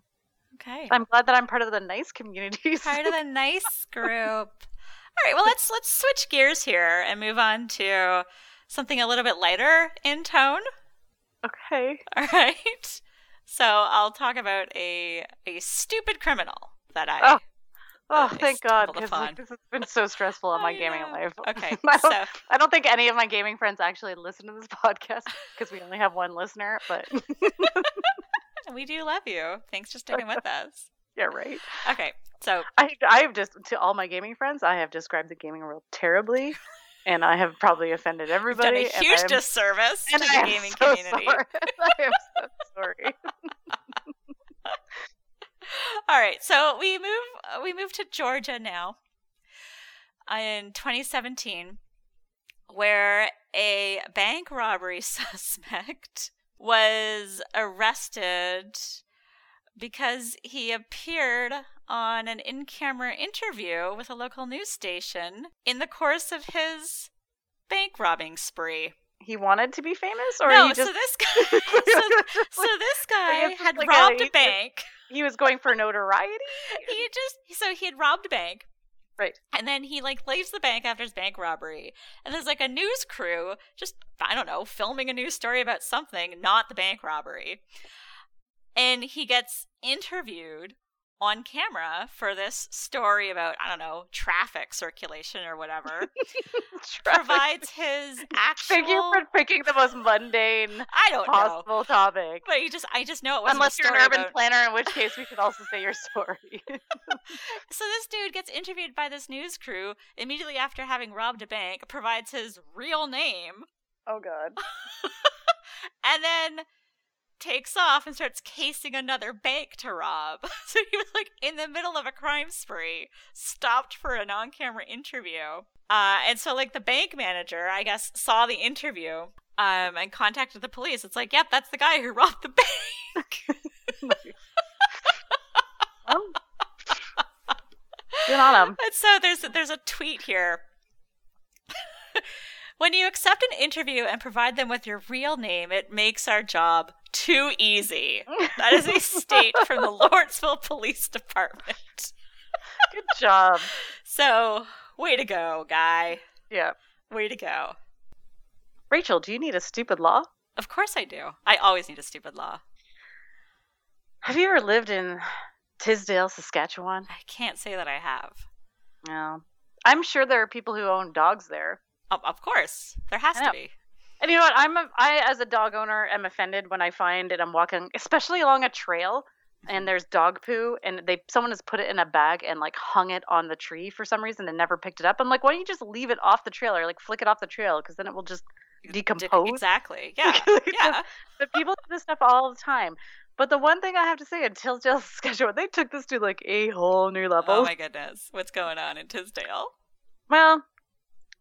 Okay. I'm glad that I'm part of the nice community. Part of the nice group. All right, well let's let's switch gears here and move on to something a little bit lighter in tone. okay. All right. So I'll talk about a a stupid criminal that I Oh, Oh, I thank God, because upon. this has been so stressful on my gaming life. Okay, I don't, so I don't think any of my gaming friends actually listen to this podcast because we only have one listener. But we do love you. Thanks for sticking with us. yeah, right. Okay, so I I've just to all my gaming friends, I have described the gaming world terribly, and I have probably offended you've everybody. done a huge am- disservice to the gaming so community. Sorry. I am so sorry. All right, so we move we move to Georgia now. In 2017, where a bank robbery suspect was arrested because he appeared on an in-camera interview with a local news station in the course of his bank robbing spree. He wanted to be famous, or no, he just so this guy, so, so this guy had like uh, robbed a, just- bank. he was going for notoriety. he just so he had robbed a bank Right. and then he like leaves the bank after his bank robbery and there's like a news crew just i don't know filming a news story about something not the bank robbery and he gets interviewed on camera for this story about i don't know traffic circulation or whatever provides his actual. Thank you for picking the most mundane i don't know possible topic. but you just i just know it wasn't Unless you're an urban about- planner, in which case we could also say your story. So this dude gets interviewed by this news crew immediately after having robbed a bank, provides his real name, oh God. and then takes off and starts casing another bank to rob. So he was like in the middle of a crime spree, stopped for an on-camera interview. Uh, and so like the bank manager, I guess, saw the interview um, and contacted the police. It's like, yep, that's the guy who robbed the bank. Good on him. And so there's there's a tweet here. When you accept an interview and provide them with your real name, it makes our job too easy. That is a state from the Lawrenceville Police Department. Good job. So, way to go, guy. Yeah. Way to go. Rachel, do you need a stupid law? Of course I do. I always need a stupid law. Have you ever lived in Tisdale, Saskatchewan? I can't say that I have. No. I'm sure there are people who own dogs there. Of, of course, there has to be. And you know what? I'm a, I as a dog owner am offended when I find and I'm walking, especially along a trail, and mm-hmm. there's dog poo, and they someone has put it in a bag and like hung it on the tree for some reason and never picked it up. I'm like, why don't you just leave it off the trail or like flick it off the trail because then it will just decompose. exactly. Yeah. Yeah. but people do this stuff all the time. But the one thing I have to say, in Tisdale's schedule, they took this to like a whole new level. Oh my goodness. What's going on in Tisdale? Well,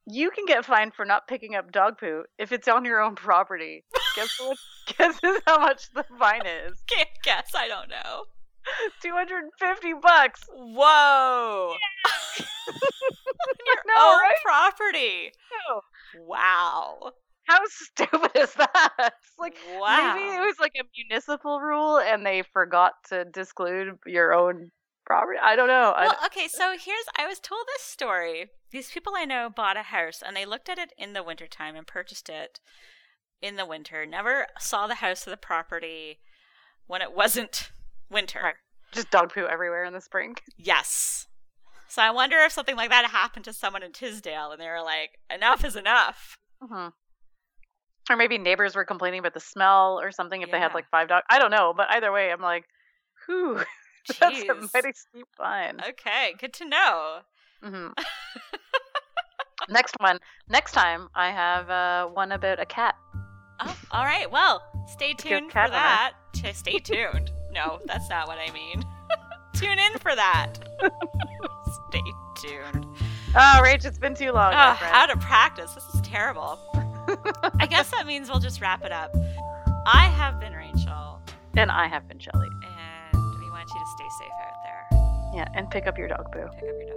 you can get fined for not picking up dog poo if it's on your own property. guess what? Guess how much the fine is? Can't guess. I don't know. Two hundred and fifty bucks. Whoa. Your No, own right? property. No. Wow. How stupid is that? It's like wow. maybe it was like a municipal rule and they forgot to disclude your own property. I don't know. I- Well, okay, so here's I was told this story. These people I know bought a house and they looked at it in the wintertime and purchased it in the winter. Never saw the house or the property when it wasn't winter. Right. just dog poo everywhere in the spring. Yes. So I wonder if something like that happened to someone in Tisdale and they were like, enough is enough. hmm Or maybe neighbors were complaining about the smell or something if they had like five dogs. I don't know, but either way, I'm like, whew, that's a mighty steep fine. Okay, good to know. Hmm Next one. Next time, I have uh, one about a cat. Oh, all right. Well, stay tuned for that. T- stay tuned. No, that's not what I mean. Tune in for that. stay tuned. Oh, Rach, it's been too long. Oh, out of practice. This is terrible. I guess that means we'll just wrap it up. I have been Rachel, and I have been Shelly. and we want you to stay safe out there. Yeah, and pick up your dog boo. Pick up your dog.